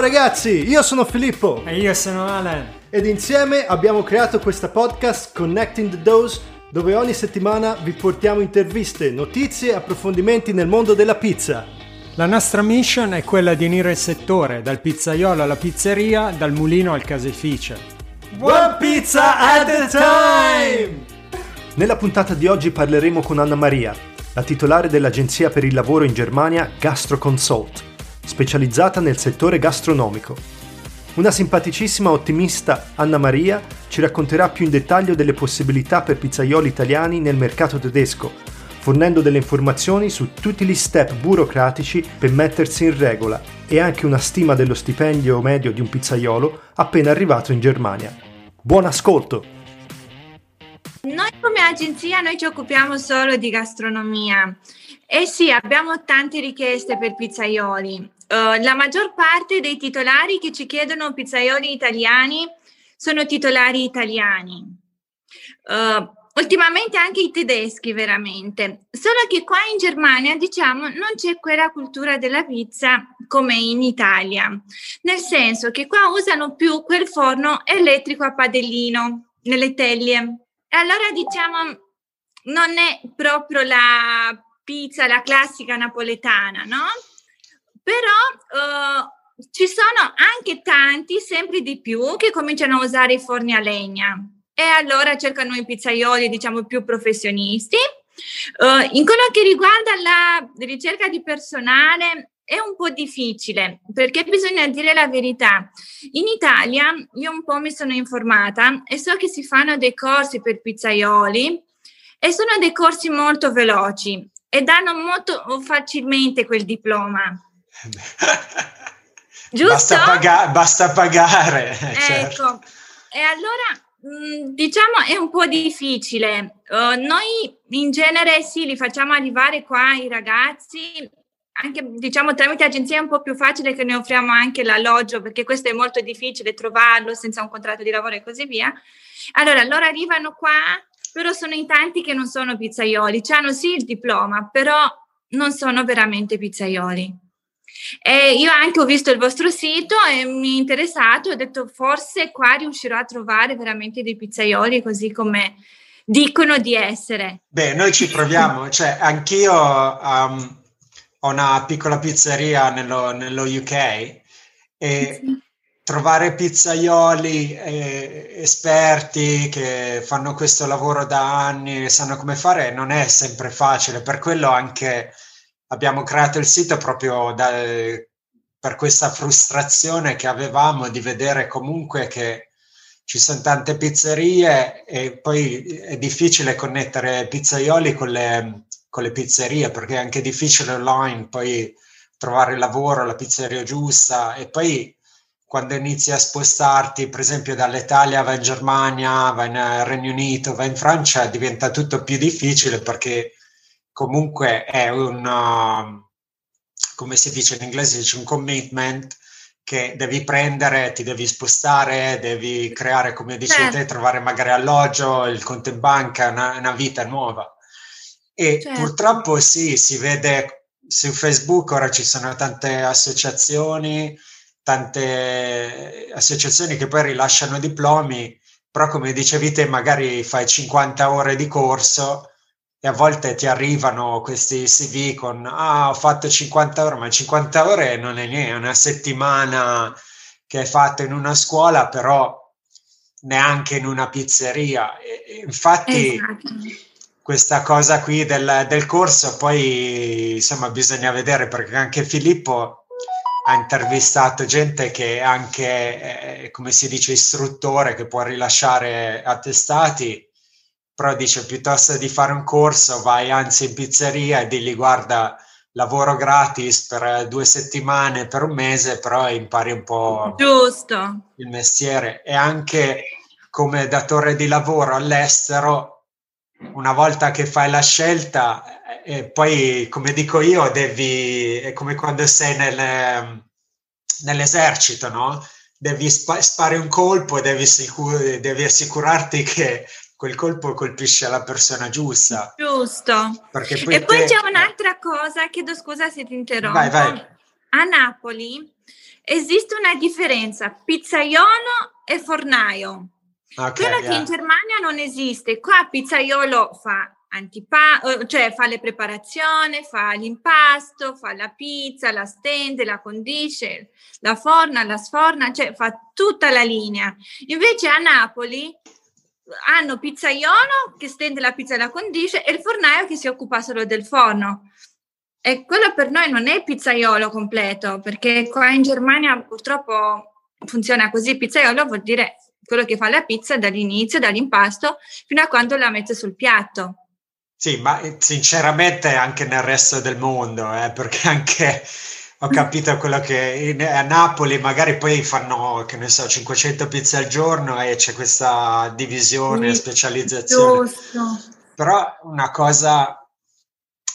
Ciao ragazzi, io sono Filippo E io sono Alan. ed insieme abbiamo creato questa podcast Connecting the Dose dove ogni settimana vi portiamo interviste, notizie e approfondimenti nel mondo della pizza. La nostra mission è quella di unire il settore, dal pizzaiolo alla pizzeria, dal mulino al caseificio. One pizza at a time! Nella puntata di oggi parleremo con Anna Maria, la titolare dell'agenzia per il lavoro in Germania GastroConsult, specializzata nel settore gastronomico. Una simpaticissima ottimista Anna Maria ci racconterà più in dettaglio delle possibilità per pizzaioli italiani nel mercato tedesco, fornendo delle informazioni su tutti gli step burocratici per mettersi in regola e anche una stima dello stipendio medio di un pizzaiolo appena arrivato in Germania. Buon ascolto! Noi come agenzia noi ci occupiamo solo di gastronomia e sì, abbiamo tante richieste per pizzaioli. Uh, la maggior parte dei titolari che ci chiedono pizzaioli italiani sono titolari italiani. Uh, ultimamente anche i tedeschi, veramente. Solo che qua in Germania, diciamo, non c'è quella cultura della pizza come in Italia, nel senso che qua usano più quel forno elettrico a padellino nelle teglie. E allora diciamo, non è proprio la pizza, la classica napoletana, no? Però uh, ci sono anche tanti, sempre di più, che cominciano a usare i forni a legna e allora cercano i pizzaioli, diciamo, più professionisti. Uh, in quello che riguarda la ricerca di personale è un po' difficile perché bisogna dire la verità. In Italia io un po' mi sono informata e so che si fanno dei corsi per pizzaioli e sono dei corsi molto veloci e danno molto facilmente quel diploma. Giusto? Basta, paga- basta pagare. Ecco, certo. e allora mh, diciamo è un po' difficile. Uh, noi in genere sì, li facciamo arrivare qua i ragazzi, anche diciamo tramite agenzie è un po' più facile che ne offriamo anche l'alloggio, perché questo è molto difficile trovarlo senza un contratto di lavoro e così via. Allora, loro arrivano qua, però sono in tanti che non sono pizzaioli, hanno sì il diploma, però non sono veramente pizzaioli. E io anche ho visto il vostro sito e mi è interessato, ho detto forse qua riuscirò a trovare veramente dei pizzaioli così come dicono di essere. Beh, noi ci proviamo, cioè anch'io um, ho una piccola pizzeria nello, nello UK e Sì. Trovare pizzaioli eh, esperti che fanno questo lavoro da anni e sanno come fare non è sempre facile, per quello anche abbiamo creato il sito proprio da- per questa frustrazione che avevamo di vedere comunque che ci sono tante pizzerie e poi è difficile connettere pizzaioli con le, con le pizzerie perché è anche difficile online poi trovare il lavoro, la pizzeria giusta e poi quando inizi a spostarti, per esempio dall'Italia vai in Germania, vai in Regno Unito, vai in Francia, diventa tutto più difficile perché comunque è un, uh, come si dice in inglese, dice un commitment che devi prendere, ti devi spostare, devi creare, come dici te, Certo. trovare magari alloggio, il conto in banca, una, una vita nuova. E Certo. purtroppo sì, si vede su Facebook ora ci sono tante associazioni, tante associazioni che poi rilasciano diplomi, però come dicevi te, magari fai 50 ore di corso e a volte ti arrivano questi CV con ah, ho fatto 50 ore, ma 50 ore non è niente, è una settimana che hai fatto in una scuola, però neanche in una pizzeria. E infatti Esatto. questa cosa qui del, del corso poi insomma bisogna vedere perché anche Filippo ha intervistato gente che è anche, eh, come si dice, istruttore che può rilasciare attestati, però dice piuttosto di fare un corso vai anzi in pizzeria e digli guarda lavoro gratis per due settimane, per un mese, però impari un po' Giusto. il mestiere e anche come datore di lavoro all'estero, una volta che fai la scelta, e poi come dico io, devi, è come quando sei nel, nell'esercito, no? Devi spa- spare un colpo e devi, sicur- devi assicurarti che quel colpo colpisce la persona giusta. Giusto. Perché poi E poi te- c'è un'altra cosa, chiedo scusa se ti interrompo. Vai, vai. a Napoli esiste una differenza pizzaiolo e fornaio. Okay, Quello yeah. che in Germania non esiste. Qua pizzaiolo fa antipasto, cioè fa le preparazioni, fa l'impasto, fa la pizza, la stende, la condisce, la forna, la sforna, cioè fa tutta la linea. Invece a Napoli hanno pizzaiolo che stende la pizza e la condisce e il fornaio che si occupa solo del forno. E quello per noi non è pizzaiolo completo, perché qua in Germania purtroppo funziona così, pizzaiolo vuol dire quello che fa la pizza dall'inizio, dall'impasto, fino a quando la mette sul piatto. Sì, ma eh, sinceramente anche nel resto del mondo, eh, perché anche ho capito quello che in, a Napoli magari poi fanno, che ne so, 500 pizze al giorno e c'è questa divisione, sì, specializzazione. Giusto. Però una cosa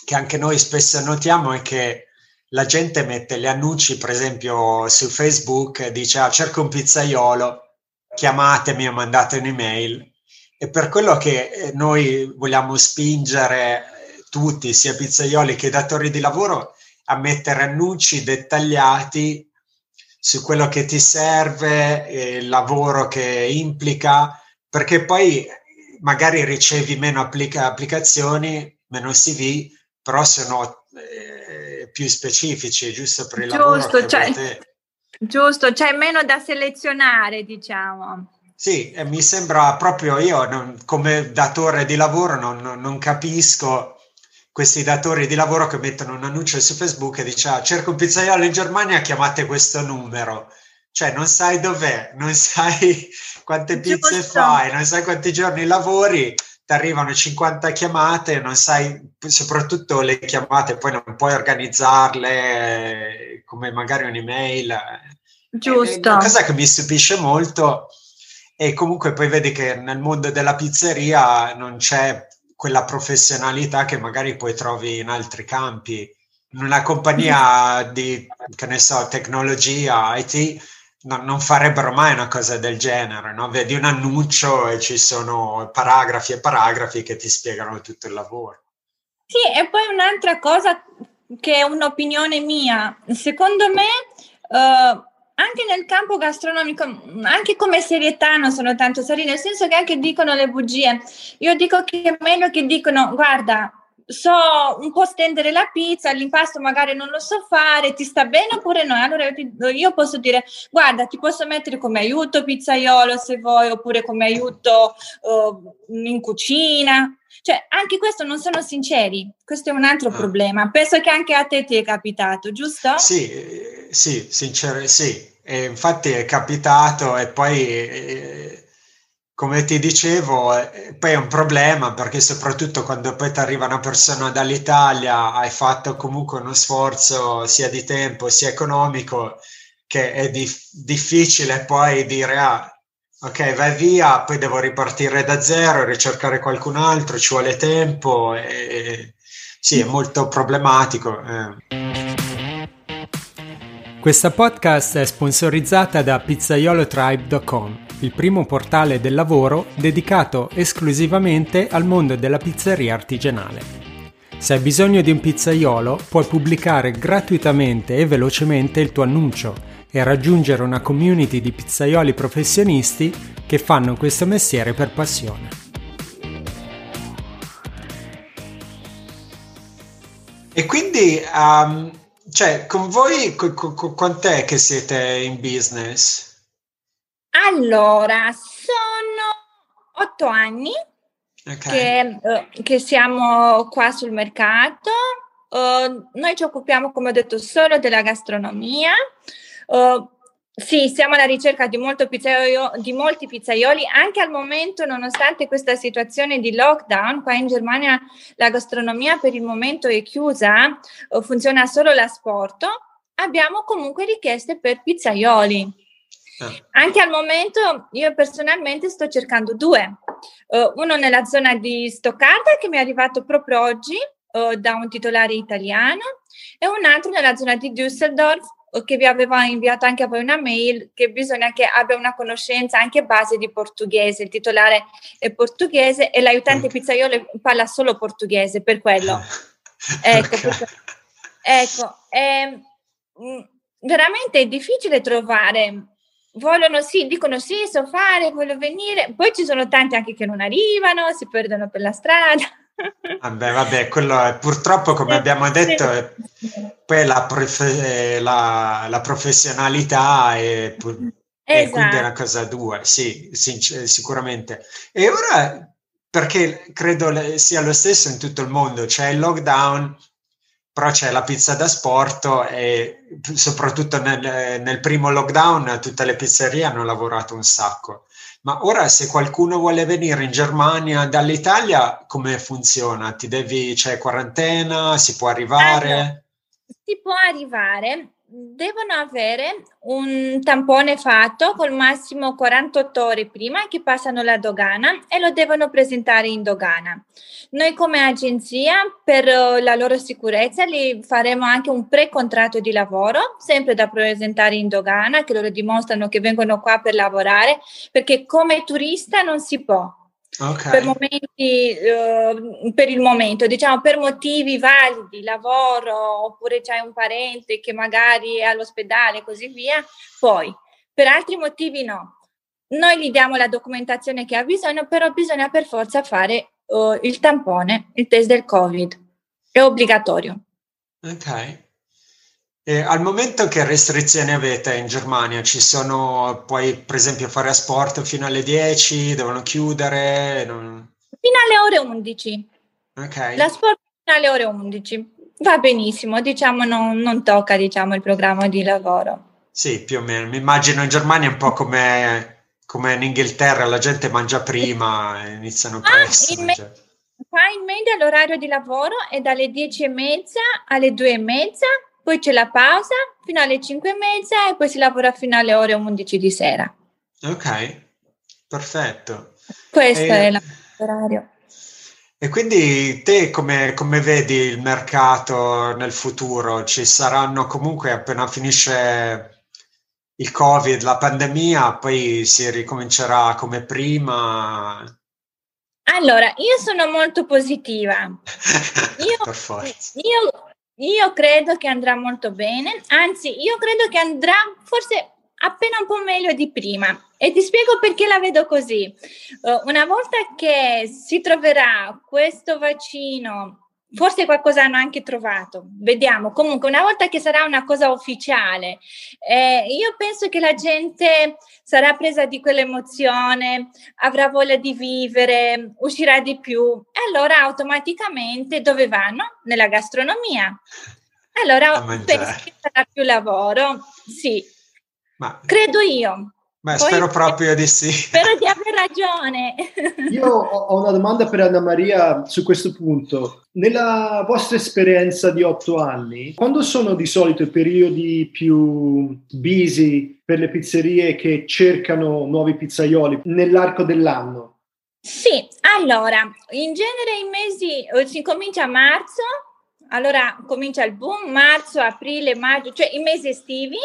che anche noi spesso notiamo è che la gente mette gli annunci, per esempio, su Facebook, dice ah, cerco un pizzaiolo, chiamatemi o mandate un'email e per quello che eh, noi vogliamo spingere eh, tutti, sia pizzaioli che datori di lavoro, a mettere annunci dettagliati su quello che ti serve, il lavoro che implica, perché poi magari ricevi meno applica- applicazioni, meno CV, però sono eh, più specifici, giusto per il giusto, lavoro. Cioè, giusto, c'è meno da selezionare, diciamo. Sì, eh, mi sembra proprio io non, come datore di lavoro non, non, non, capisco questi datori di lavoro che mettono un annuncio su Facebook e dice ah, cerco un pizzaiolo in Germania, chiamate questo numero. Cioè non sai dov'è, non sai quante pizze Giusto. fai, non sai quanti giorni lavori, ti arrivano 50 chiamate, non sai soprattutto le chiamate, poi non puoi organizzarle eh, come magari un'email. Giusto. Una cosa che mi stupisce molto e comunque poi vedi che nel mondo della pizzeria non c'è quella professionalità che magari poi trovi in altri campi. In una compagnia di, che ne so, tecnologia, IT, no, non farebbero mai una cosa del genere, no? Vedi un annuncio e ci sono paragrafi e paragrafi che ti spiegano tutto il lavoro. Sì, e poi un'altra cosa che è un'opinione mia, secondo me... Uh, anche nel campo gastronomico, anche come serietà non sono tanto seri, nel senso che anche dicono le bugie. Io dico che è meglio che dicono, guarda, so un po' stendere la pizza, l'impasto magari non lo so fare, ti sta bene oppure no? Allora io posso dire, guarda, ti posso mettere come aiuto pizzaiolo se vuoi, oppure come aiuto uh, in cucina. Cioè, anche questo non sono sinceri, questo è un altro ah. problema. Penso che anche a te ti è capitato, giusto? Sì, sì, sincero, sì. E infatti è capitato e poi, eh, come ti dicevo, eh, poi è un problema perché soprattutto quando poi ti arriva una persona dall'Italia, hai fatto comunque uno sforzo sia di tempo sia economico, che è dif- difficile poi dire, ah, ok, vai via, poi devo ripartire da zero, ricercare qualcun altro, ci vuole tempo e sì, è molto problematico. Eh. Questa podcast è sponsorizzata da pizzaiolotribe.com, il primo portale del lavoro dedicato esclusivamente al mondo della pizzeria artigianale. Se hai bisogno di un pizzaiolo, puoi pubblicare gratuitamente e velocemente il tuo annuncio e raggiungere una community di pizzaioli professionisti che fanno questo mestiere per passione. E quindi, um, cioè, con voi qu- qu- quant'è che siete in business? Allora, sono otto anni okay. che, uh, che, siamo qua sul mercato. Uh, noi ci occupiamo, come ho detto, solo della gastronomia. Uh, sì, siamo alla ricerca di, di, molti pizzaioli, anche al momento, nonostante questa situazione di lockdown, qua in Germania la gastronomia per il momento è chiusa, funziona solo l'asporto, abbiamo comunque richieste per pizzaioli. Ah. Anche al momento io personalmente sto cercando due, uh, uno nella zona di Stoccarda che mi è arrivato proprio oggi uh, da un titolare italiano e un altro nella zona di Düsseldorf che vi aveva inviato anche a voi una mail che bisogna che abbia una conoscenza anche base di portoghese, il titolare è portoghese e l'aiutante pizzaiolo parla solo portoghese, per quello. ecco, okay. ecco ehm, mm, veramente è difficile trovare. Vogliono sì, dicono sì, so fare, voglio venire. Poi ci sono tanti anche che non arrivano, si perdono per la strada. Vabbè, vabbè, quello è, purtroppo, come abbiamo detto, è, poi la, profe, la, la professionalità è, esatto. è quindi una cosa dura, sì, sicuramente. E ora, perché credo sia lo stesso in tutto il mondo, c'è il lockdown, però c'è la pizza da sport e soprattutto nel, nel primo lockdown tutte le pizzerie hanno lavorato un sacco. Ma ora se qualcuno vuole venire in Germania dall'Italia, come funziona? Ti devi, c'è quarantena, si può arrivare? Allora, si può arrivare, devono avere un tampone fatto col massimo 48 ore prima che passano la dogana e lo devono presentare in dogana. Noi come agenzia per eh, la loro sicurezza li faremo anche un pre-contratto di lavoro, sempre da presentare in dogana, che loro dimostrano che vengono qua per lavorare, perché come turista non si può. Okay. Per, momenti, uh, per il momento, diciamo per motivi validi, lavoro oppure c'hai un parente che magari è all'ospedale e così via, poi per altri motivi no. Noi gli diamo la documentazione che ha bisogno, però bisogna per forza fare uh, il tampone, il test del Covid. È obbligatorio. Ok. E al momento che restrizioni avete in Germania? Ci sono, puoi per esempio fare a sport fino alle 10, devono chiudere? Non... Fino alle ore 11. Ok. La sport fino alle ore 11. Va benissimo, diciamo non, non tocca diciamo, il programma di lavoro. Sì, più o meno. Mi immagino in Germania un po' come, come in Inghilterra, la gente mangia prima, iniziano presto. Ah, in me- qua in media l'orario di lavoro è dalle 10 e mezza alle 2 e mezza poi c'è la pausa fino alle 5 e mezza e poi si lavora fino alle ore 11 di sera. Ok, perfetto. Questo e, è l'orario. E quindi te come, come, vedi il mercato nel futuro? Ci saranno comunque appena finisce il Covid, la pandemia, poi si ricomincerà come prima? Allora, io sono molto positiva. Io, per forza. Io io credo che andrà molto bene, anzi io credo che andrà forse appena un po' meglio di prima e ti spiego perché la vedo così. Uh, una volta che si troverà questo vaccino forse qualcosa hanno anche trovato, vediamo. Comunque, una volta che sarà una cosa ufficiale, eh, io penso che la gente sarà presa di quell'emozione, avrà voglia di vivere, uscirà di più e allora automaticamente dove vanno? Nella gastronomia. Allora penso che sarà più lavoro, sì. Ma... Credo io. Beh, Poi, spero proprio di sì. Spero di aver ragione. Io ho una domanda per Anna Maria su questo punto. Nella vostra esperienza di otto anni, quando sono di solito i periodi più busy per le pizzerie che cercano nuovi pizzaioli nell'arco dell'anno? Sì, allora, in genere i mesi, eh, si comincia a marzo, allora comincia il boom, marzo, aprile, maggio, cioè i mesi estivi,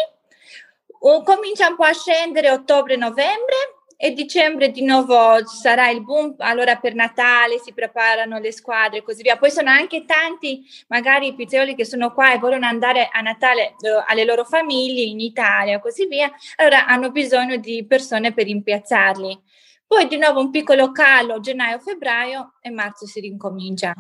comincia un po' a scendere ottobre-novembre e dicembre di nuovo sarà il boom, allora per Natale si preparano le squadre e così via. Poi sono anche tanti magari pizzaioli che sono qua e vogliono andare a Natale eh, alle loro famiglie in Italia e così via, allora hanno bisogno di persone per rimpiazzarli. Poi di nuovo un piccolo calo gennaio-febbraio e marzo si rincomincia.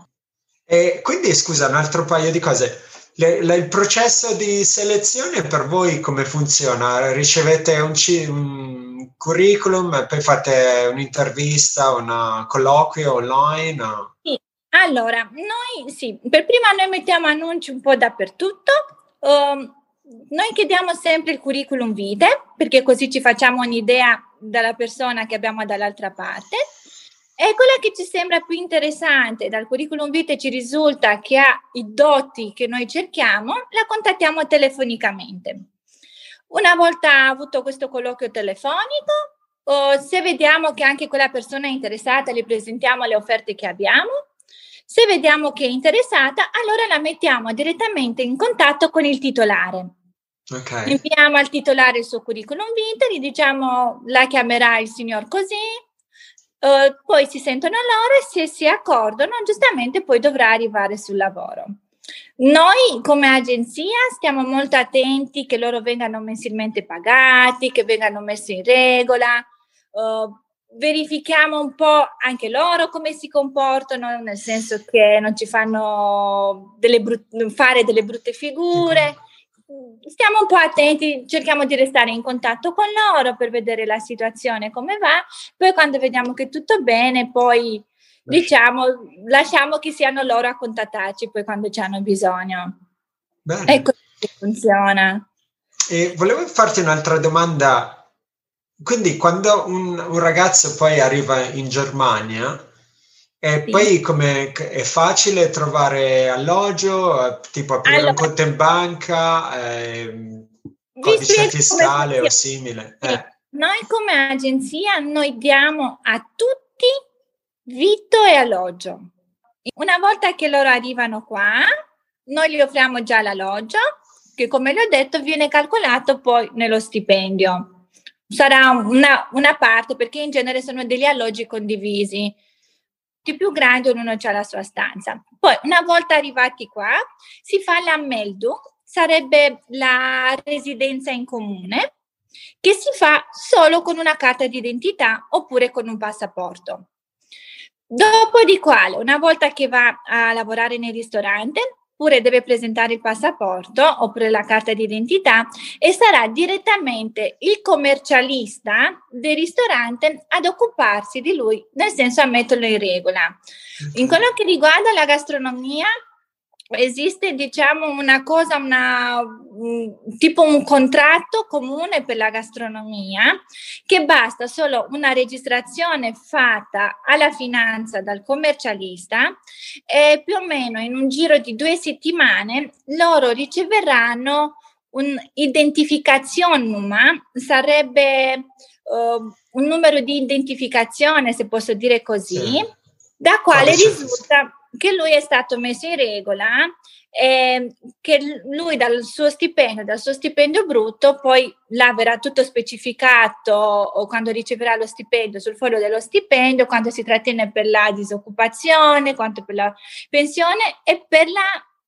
E quindi scusa, un altro paio di cose. Le, le, il processo di selezione per voi come funziona? Ricevete un, un curriculum e poi fate un'intervista, un colloquio online? Sì, allora, noi sì, per prima noi mettiamo annunci un po' dappertutto. Um, noi chiediamo sempre il curriculum vitae perché così ci facciamo un'idea della persona che abbiamo dall'altra parte. E quella che ci sembra più interessante dal curriculum vitae ci risulta che ha i doti che noi cerchiamo, la contattiamo telefonicamente. Una volta avuto questo colloquio telefonico, o se vediamo che anche quella persona è interessata, le presentiamo le offerte che abbiamo. Se vediamo che è interessata, allora la mettiamo direttamente in contatto con il titolare. Okay. Inviamo al titolare il suo curriculum vitae, gli diciamo la chiamerà il signor così, Uh, poi si sentono loro e se si accordano, giustamente poi dovrà arrivare sul lavoro. Noi come agenzia stiamo molto attenti che loro vengano mensilmente pagati, che vengano messi in regola. Uh, verifichiamo un po' anche loro come si comportano, nel senso che non ci fanno delle brut- fare delle brutte figure. Stiamo un po' attenti, cerchiamo di restare in contatto con loro per vedere la situazione come va. Poi quando vediamo che tutto bene, poi diciamo lasciamo che siano loro a contattarci poi quando ci hanno bisogno. Bene. E così funziona. E volevo farti un'altra domanda quindi quando un, un, ragazzo poi arriva in Germania, e sì. poi come è facile trovare alloggio, tipo aprire allora, un conto in banca, eh, codice fiscale o simile? Eh. Noi come agenzia noi diamo a tutti vitto e alloggio. Una volta che loro arrivano qua, noi gli offriamo già l'alloggio, che come le ho detto viene calcolato poi nello stipendio sarà una, una parte perché in genere sono degli alloggi condivisi di più grande ognuno ha la sua stanza. Poi, una volta arrivati qua, si fa la Meldung, sarebbe la residenza in comune, che si fa solo con una carta d'identità oppure con un passaporto. Dopo di quale, una volta che va a lavorare nel ristorante, oppure deve presentare il passaporto oppure la carta d'identità e sarà direttamente il commercialista del ristorante ad occuparsi di lui, nel senso a metterlo in regola. In quello che riguarda la gastronomia, esiste diciamo una cosa, una, un, tipo un contratto comune per la gastronomia che basta solo una registrazione fatta alla finanza dal commercialista e più o meno in un giro di due settimane loro riceveranno un'identificazione sarebbe uh, un numero di identificazione, se posso dire così, sì. da quale risulta che lui è stato messo in regola eh, che lui dal suo stipendio, dal suo stipendio brutto, poi là verrà tutto specificato quando riceverà lo stipendio sul foglio dello stipendio, quanto si trattiene per la disoccupazione, quanto per la pensione e per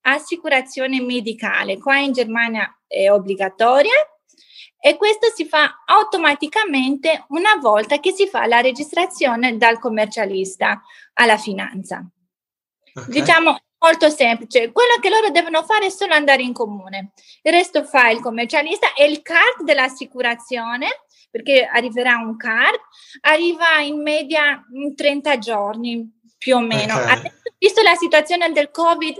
l'assicurazione medicale. Qua in Germania è obbligatoria e questo si fa automaticamente una volta che si fa la registrazione dal commercialista alla finanza. Okay. Diciamo molto semplice. Quello che loro devono fare è solo andare in comune. Il resto fa il commercialista e il card dell'assicurazione, perché arriverà un card, arriva in media in 30 giorni più o meno. Okay. Adesso, visto la situazione del Covid,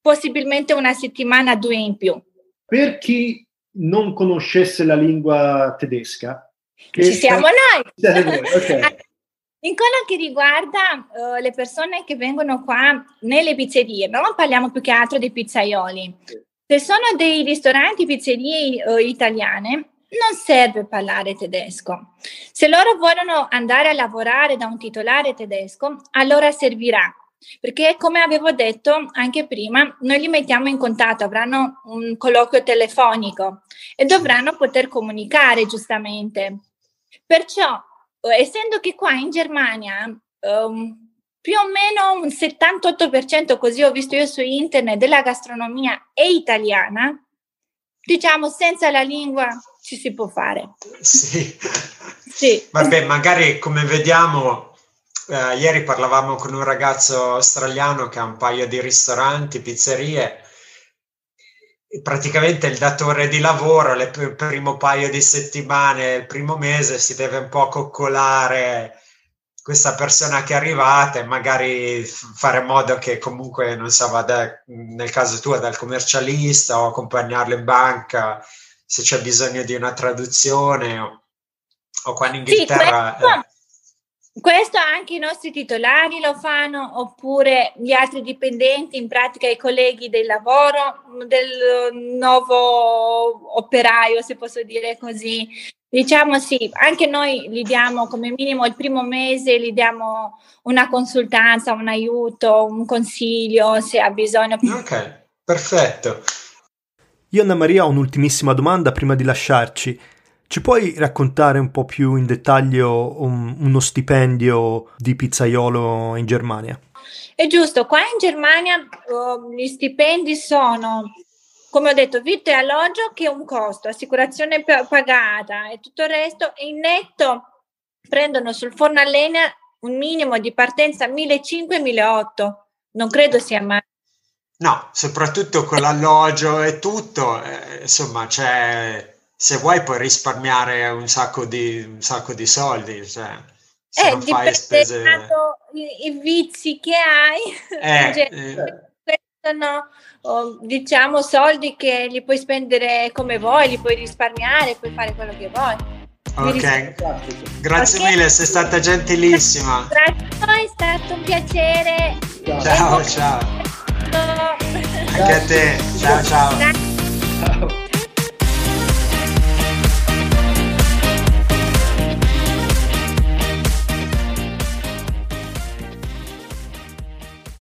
possibilmente una settimana, due in più. Per chi non conoscesse la lingua tedesca, ci siamo noi. Okay. In quello che riguarda uh, le persone che vengono qua nelle pizzerie, non parliamo più che altro dei pizzaioli. Se sono dei ristoranti, pizzerie uh, italiane, non serve parlare tedesco. Se loro vogliono andare a lavorare da un titolare tedesco, allora servirà. Perché come avevo detto anche prima, noi li mettiamo in contatto, avranno un colloquio telefonico e dovranno poter comunicare giustamente. Perciò essendo che qua in Germania um, più o meno un 78%, così ho visto io su internet, della gastronomia è italiana, diciamo senza la lingua ci si può fare. Sì. sì. Vabbè, magari come vediamo, eh, ieri parlavamo con un ragazzo australiano che ha un paio di ristoranti, pizzerie, praticamente il datore di lavoro il primo paio di settimane, il primo mese si deve un po' coccolare questa persona che è arrivata e magari fare in modo che comunque non so, vada nel caso tuo dal commercialista o accompagnarlo in banca se c'è bisogno di una traduzione o, o qua in Inghilterra. Sì, questo, questo anche i nostri titolari lo fanno, oppure gli altri dipendenti, in pratica i colleghi del lavoro, del nuovo operaio, se posso dire così. Diciamo sì, anche noi gli diamo come minimo il primo mese, gli diamo una consultanza, un aiuto, un consiglio se ha bisogno. Ok, perfetto. Io Anna Maria ho un'ultimissima domanda prima di lasciarci. Ci puoi raccontare un po' più in dettaglio un, uno stipendio di pizzaiolo in Germania? È giusto, qua in Germania uh, gli stipendi sono, come ho detto, vitto e alloggio che è un costo, assicurazione pagata e tutto il resto, in netto prendono sul forno a legna un minimo di partenza 1.500-1.800, non credo sia mai. No, soprattutto con l'alloggio e tutto, eh, insomma, c'è se vuoi puoi risparmiare un sacco di, un sacco di soldi, cioè, se eh, non fai spese... I, I, vizi che hai, eh, cioè, eh. sono oh, diciamo soldi che li puoi spendere come vuoi, li puoi risparmiare, puoi fare quello che vuoi. Ok, grazie okay. mille, sei stata gentilissima. Grazie a voi, è stato un piacere. Ciao, ciao. Anche a te, ciao ciao. Grazie.